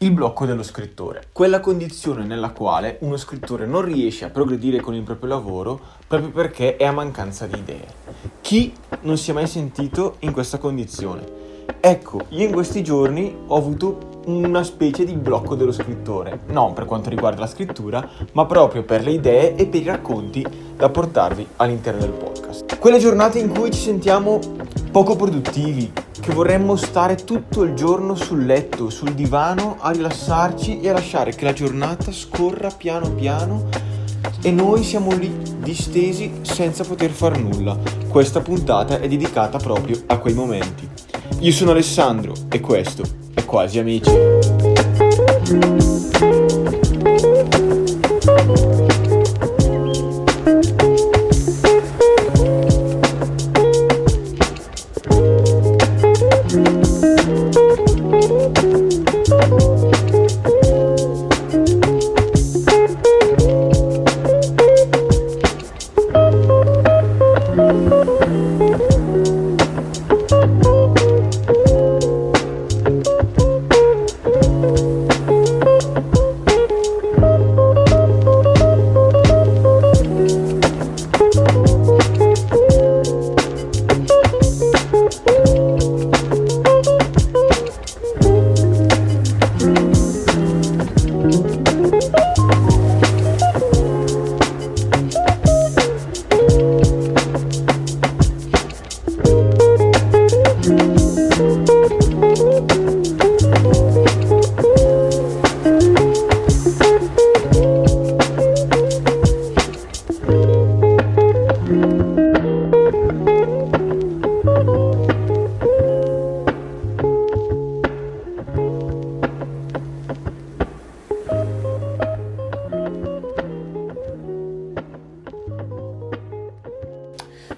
il blocco dello scrittore, quella condizione nella quale uno scrittore non riesce a progredire con il proprio lavoro proprio perché è a mancanza di idee. Chi non si è mai sentito in questa condizione? Ecco, io in questi giorni ho avuto una specie di blocco dello scrittore, non per quanto riguarda la scrittura, ma proprio per le idee e per i racconti da portarvi all'interno del podcast. Quelle giornate in cui ci sentiamo poco produttivi, che vorremmo stare tutto il giorno sul letto, sul divano, a rilassarci e a lasciare che la giornata scorra piano piano e noi siamo lì distesi senza poter far nulla. Questa puntata è dedicata proprio a quei momenti. Io sono Alessandro e questo è Quasi Amici.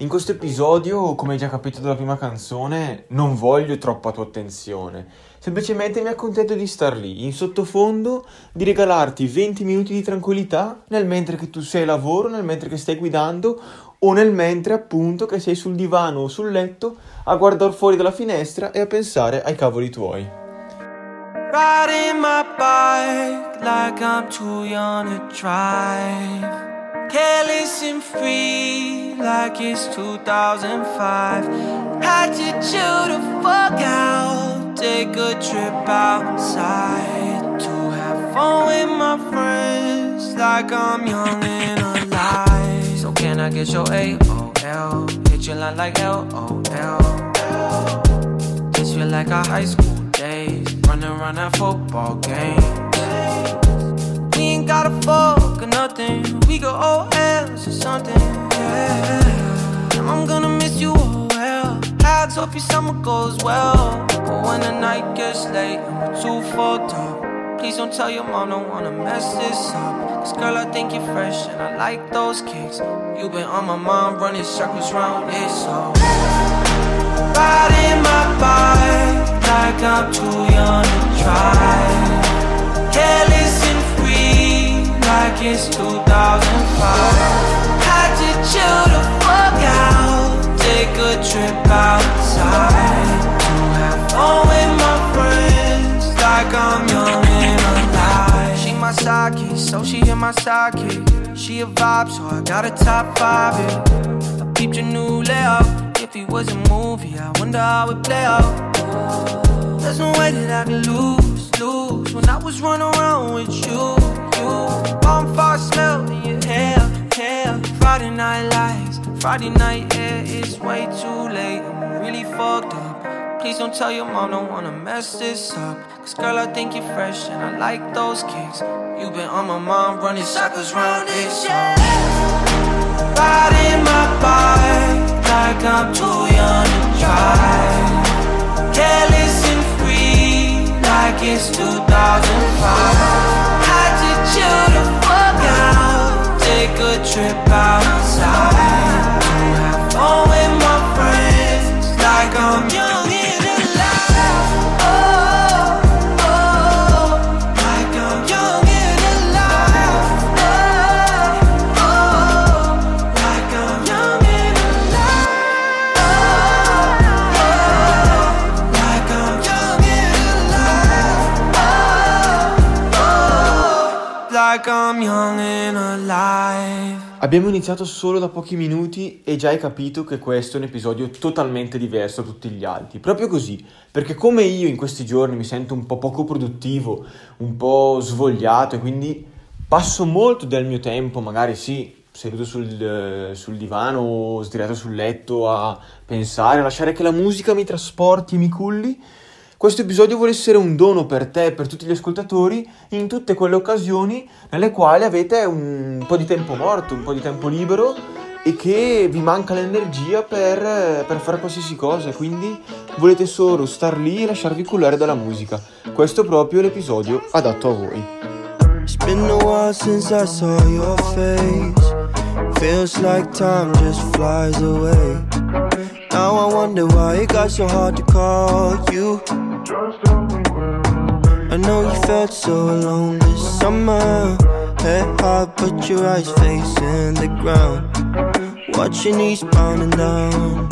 In questo episodio, come hai già capito dalla prima canzone, non voglio troppa tua attenzione. Semplicemente mi accontento di star lì, in sottofondo, di regalarti 20 minuti di tranquillità nel mentre che tu sei a lavoro, nel mentre che stai guidando o nel mentre appunto che sei sul divano o sul letto a guardare fuori dalla finestra e a pensare ai cavoli tuoi. Riding my bike like I'm too young to drive. Careless and free like it's 2005. Had to chill the fuck out. Take a trip outside to have fun with my friends like I'm young and alive. So can I get your AOL? Hit your line like LOL. This feel like our high school days, running around at football games. We ain't gotta fuck or nothing. We go OLs or something. Yeah. And I'm gonna miss you, oh well. I hope your summer goes well. But when the night gets late and we're too fucked up, please don't tell your mom, don't wanna mess this up. Cause girl, I think you're fresh and I like those kicks. You've been on my mind, running circles round it, so. Riding my bike like I'm too young to try. Careless it's 2005. Had to chill the fuck out, take a trip outside to have fun with my friends like I'm young and alive. She my sidekick, so she hit my sidekick. She a vibe, so I got a top five. Yeah. I peeped your new layout. If it was a movie, I wonder how it play out. There's no way that I can lose, lose When I was running around with you, you Bonfire smell in your hair, hair Friday night lights, Friday night air It's way too late, I'm really fucked up. Please don't tell your mom, don't wanna mess this up. Cause girl, I think you're fresh and I like those kicks. You've been on my mind, running circles round this, yeah Riding my bike like I'm too young to drive Careless and free like it's 2005 Take a trip outside. Have fun with my friends Like I'm Abbiamo iniziato solo da pochi minuti e già hai capito che questo è un episodio totalmente diverso da tutti gli altri. Proprio così, perché come io in questi giorni mi sento un po' poco produttivo, un po' svogliato e quindi passo molto del mio tempo, magari sì, seduto sul, sul divano o sdraiato sul letto a pensare, a lasciare che la musica mi trasporti e mi culli. Questo episodio vuole essere un dono per te e per tutti gli ascoltatori in tutte quelle occasioni nelle quali avete un po' di tempo morto, un po' di tempo libero e che vi manca l'energia per, per fare qualsiasi cosa, quindi volete solo star lì e lasciarvi cullare dalla musica. Questo è proprio l'episodio adatto a voi. It's been a while since I saw your face. Feels like time just flies away. Now I wonder why it got so hard to call you. I know you felt so alone this summer. Head high, but your eyes facing the ground. Watching eastbound and down.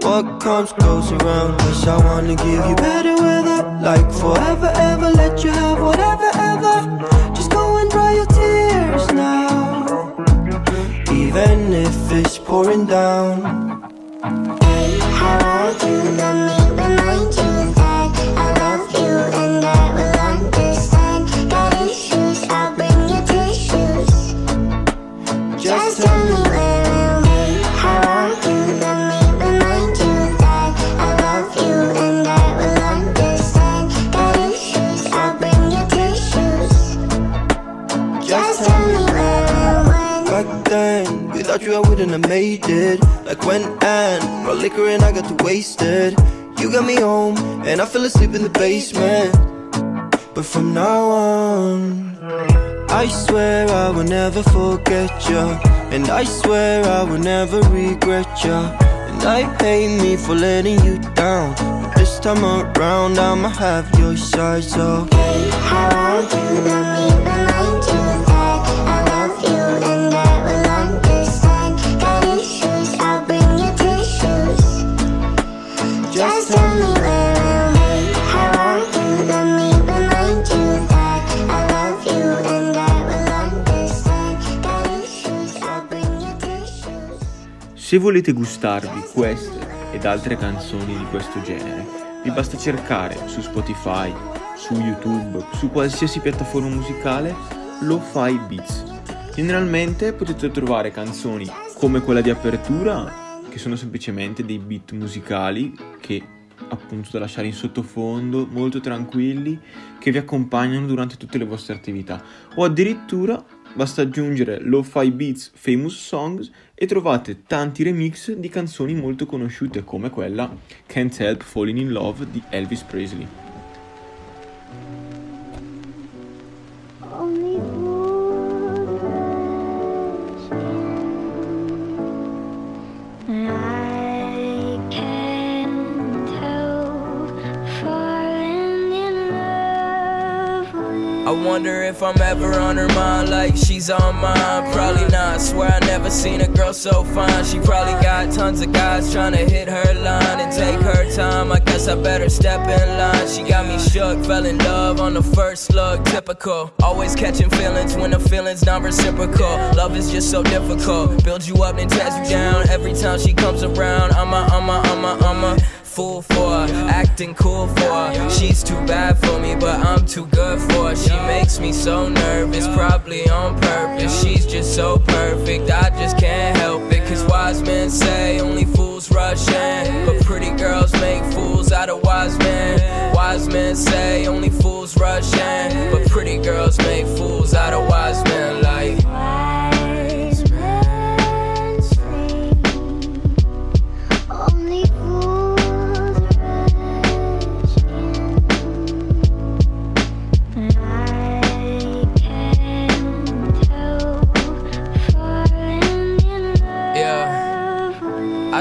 What comes goes around. Guess I wanna give you better weather. Like forever, ever. Let you have whatever, ever. Just go and dry your tears now. Even if it's pouring down. Hey, how are you? Without you I made it. Like when Anne brought liquor and I got too wasted. You got me home and I fell asleep in the basement. But from now on, I swear I will never forget you. And I swear I will never regret you. And I hate me for letting you down. But this time around, I'ma have your side, so. Hey, how are you? Se volete gustarvi queste ed altre canzoni di questo genere, vi basta cercare su Spotify, su YouTube, su qualsiasi piattaforma musicale Lo-Fi Beats. Generalmente potete trovare canzoni come quella di apertura, che sono semplicemente dei beat musicali che appunto da lasciare in sottofondo, molto tranquilli, che vi accompagnano durante tutte le vostre attività. O addirittura basta aggiungere Lo-Fi Beats Famous Songs e trovate tanti remix di canzoni molto conosciute come quella Can't Help Falling in Love di Elvis Presley. I wonder if I'm ever on her mind like she's on mine. Probably not. Swear I never seen a girl so fine. She probably got tons of guys trying to hit her line and take her time. I guess I better step in line. She got me shook, fell in love on the first look. Typical. Always catching feelings when the feelings not reciprocal. Love is just so difficult. Builds you up and tears you down every time she comes around. I'm a, I'm a, I'm a, I'm a fool for acting cool for. She's too bad for me, but I'm too good for her. She makes me so nervous, probably on purpose. She's just so perfect, I just can't help it. Cause wise men say only fools rush in, but pretty girls make fools out of wise men. Wise men say only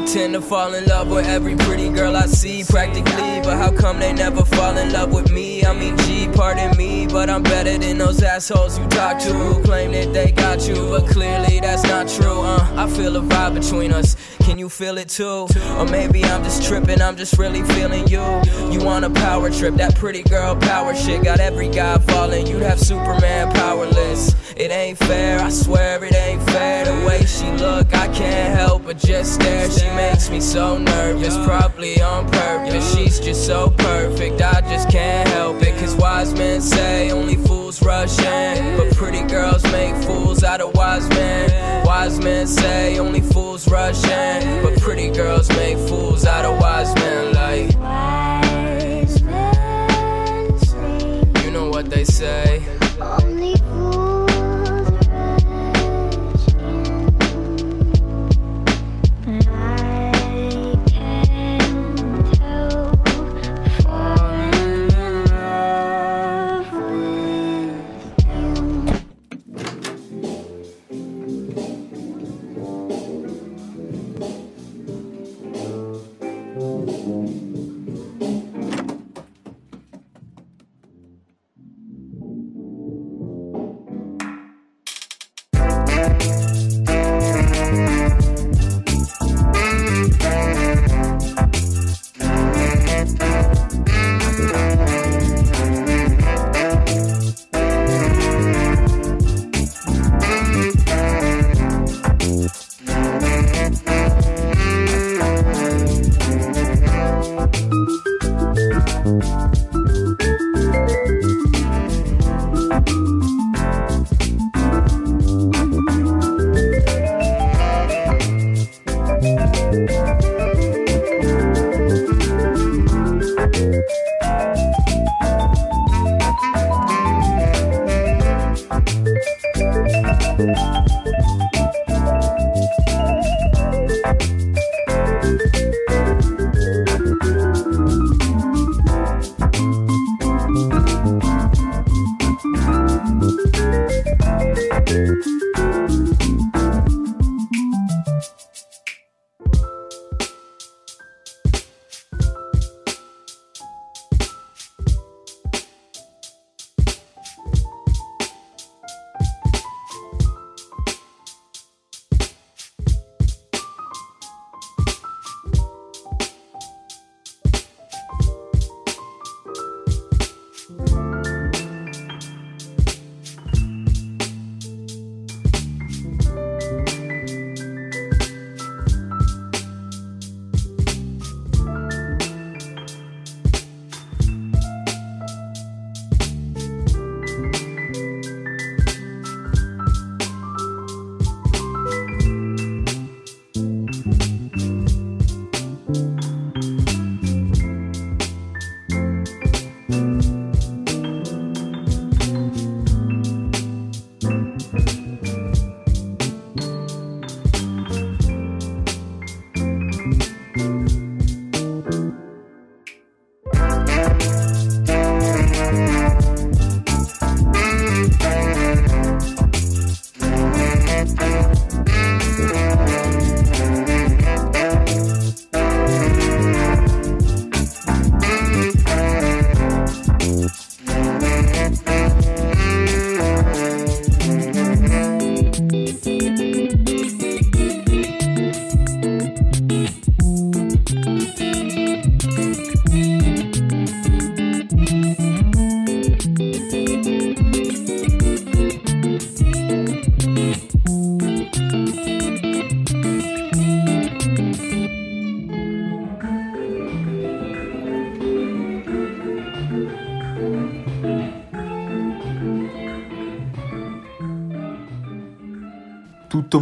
tend to fall in love with every pretty girl I see practically, but how come they never fall in love with me? I mean, gee, pardon me, but I'm better than those assholes you talk to who claim that they got you, but clearly that's not true. Uh, I feel a vibe between us. Can you feel it too? Or maybe I'm just tripping, I'm just really feeling you. You want a power trip, that pretty girl power shit got every guy falling. You'd have Superman powerless. It ain't fair, I swear it ain't fair. The way she look, I can't help but just stare. She makes me so nervous, probably on purpose. She's just so perfect, I just can't help it. Cause wise men say only fools rush in. But pretty girls make fools out of wise men. Wise men say only fools rush in. But pretty girls make fools out of wise men. Like, Wise men say you know what they say. only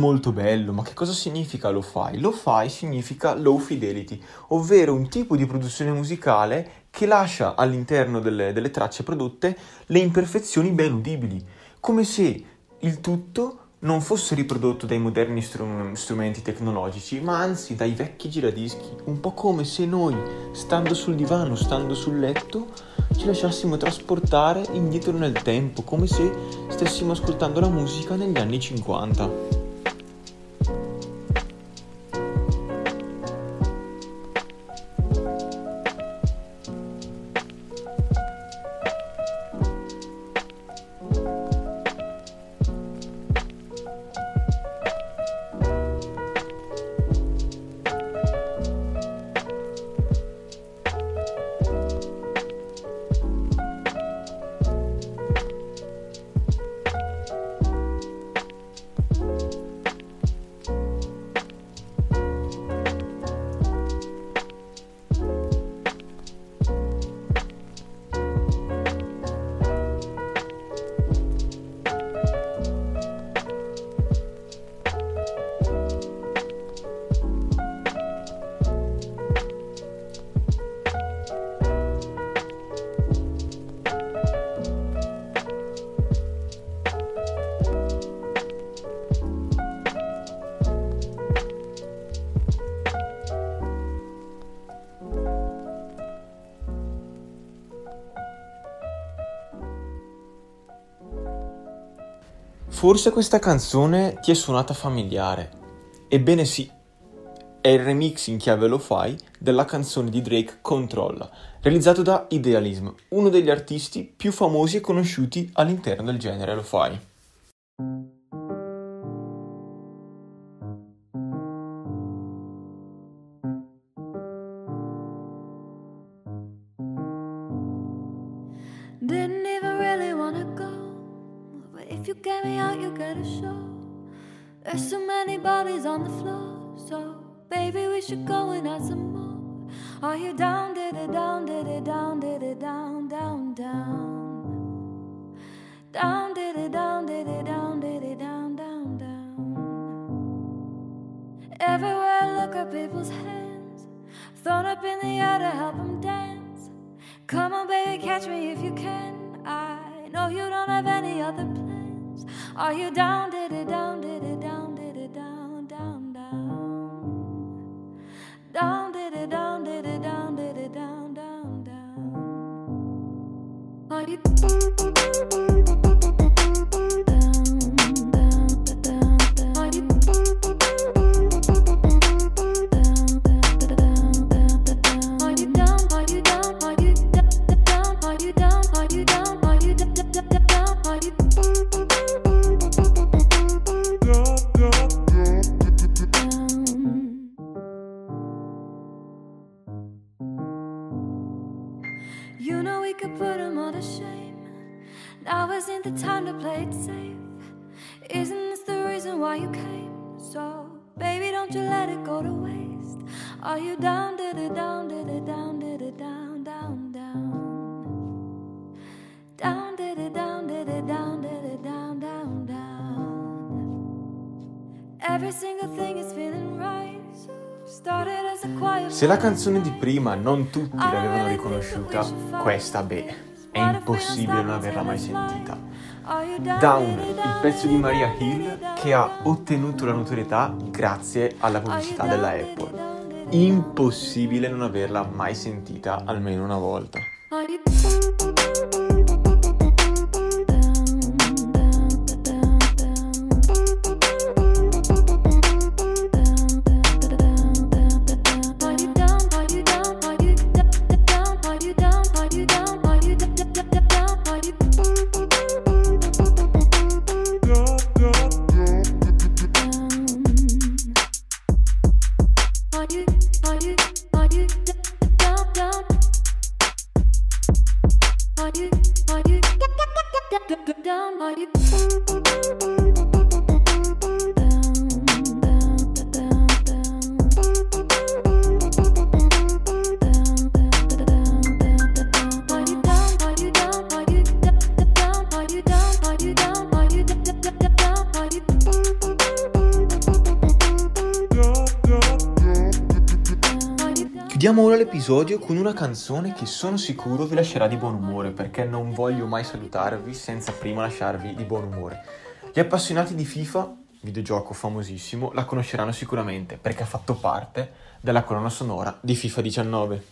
molto bello, ma che cosa significa lo-fi? Lo-fi significa low fidelity, ovvero un tipo di produzione musicale che lascia all'interno delle, delle tracce prodotte le imperfezioni ben udibili, come se il tutto non fosse riprodotto dai moderni stru- strumenti tecnologici, ma anzi dai vecchi giradischi, un po' come se noi, stando sul divano, stando sul letto, ci lasciassimo trasportare indietro nel tempo, come se stessimo ascoltando la musica negli anni 50. Forse questa canzone ti è suonata familiare. Ebbene sì, è il remix in chiave lo fai della canzone di Drake Controlla, realizzato da Idealism, uno degli artisti più famosi e conosciuti all'interno del genere lo fai. Didn't even really wanna if you get me out, you get a show. There's so many bodies on the floor, so baby, we should go and add some more. Are you down, did it down, did it down, did it down, down, down? Down, did it down, did it down, did it down, down, down. Everywhere I look at people's hands, thrown up in the air to help them dance. Come on, baby, catch me if you can. I know you don't have any other plans. Are you down, diddy, down, down? Are you down, did it down, did it down, did it down, down, down? Down, did it down, did it down, did it down, down, down? Every single thing is feeling right. Se la canzone di prima non tutti l'avevano riconosciuta, questa, beh, è impossibile non averla mai sentita. Down, il pezzo di Maria Hill che ha ottenuto la notorietà grazie alla pubblicità della Apple. Impossibile non averla mai sentita almeno una volta. Chiudiamo ora l'episodio con una canzone che sono sicuro vi lascerà di buon umore perché non voglio mai salutarvi senza prima lasciarvi di buon umore. Gli appassionati di FIFA, videogioco famosissimo, la conosceranno sicuramente perché ha fatto parte della colonna sonora di FIFA 19.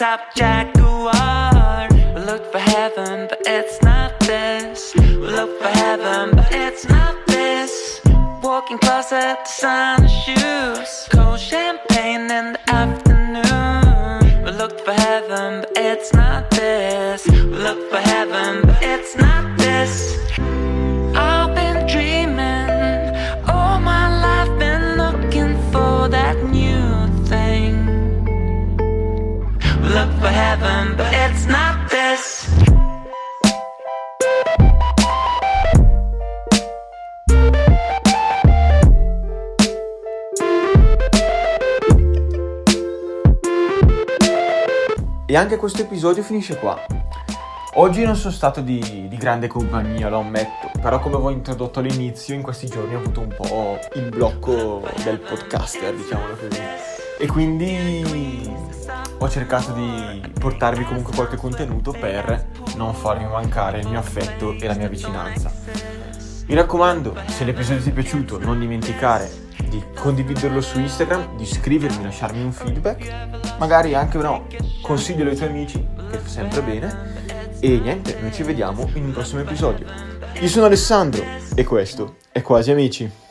Top Jaguar. We look for heaven, but it's not this. We look for heaven, but it's not this. Walking closet, designer shoes, cold champagne in the afternoon. We look for heaven, but it's not this. We look for heaven, but it's not this. For heaven, but it's not this. E anche questo episodio finisce qua. Oggi non sono stato di, di grande compagnia, lo ammetto, però come avevo introdotto all'inizio, in questi giorni ho avuto un po' il blocco del podcaster, diciamolo così. E quindi ho cercato di portarvi comunque qualche contenuto per non farvi mancare il mio affetto e la mia vicinanza. Mi raccomando, se l'episodio ti è piaciuto, non dimenticare di condividerlo su Instagram, di scrivermi, lasciarmi un feedback, magari anche no, consiglialo ai tuoi amici, che fa sempre bene. E niente, noi ci vediamo in un prossimo episodio. Io sono Alessandro e questo è Quasi Amici.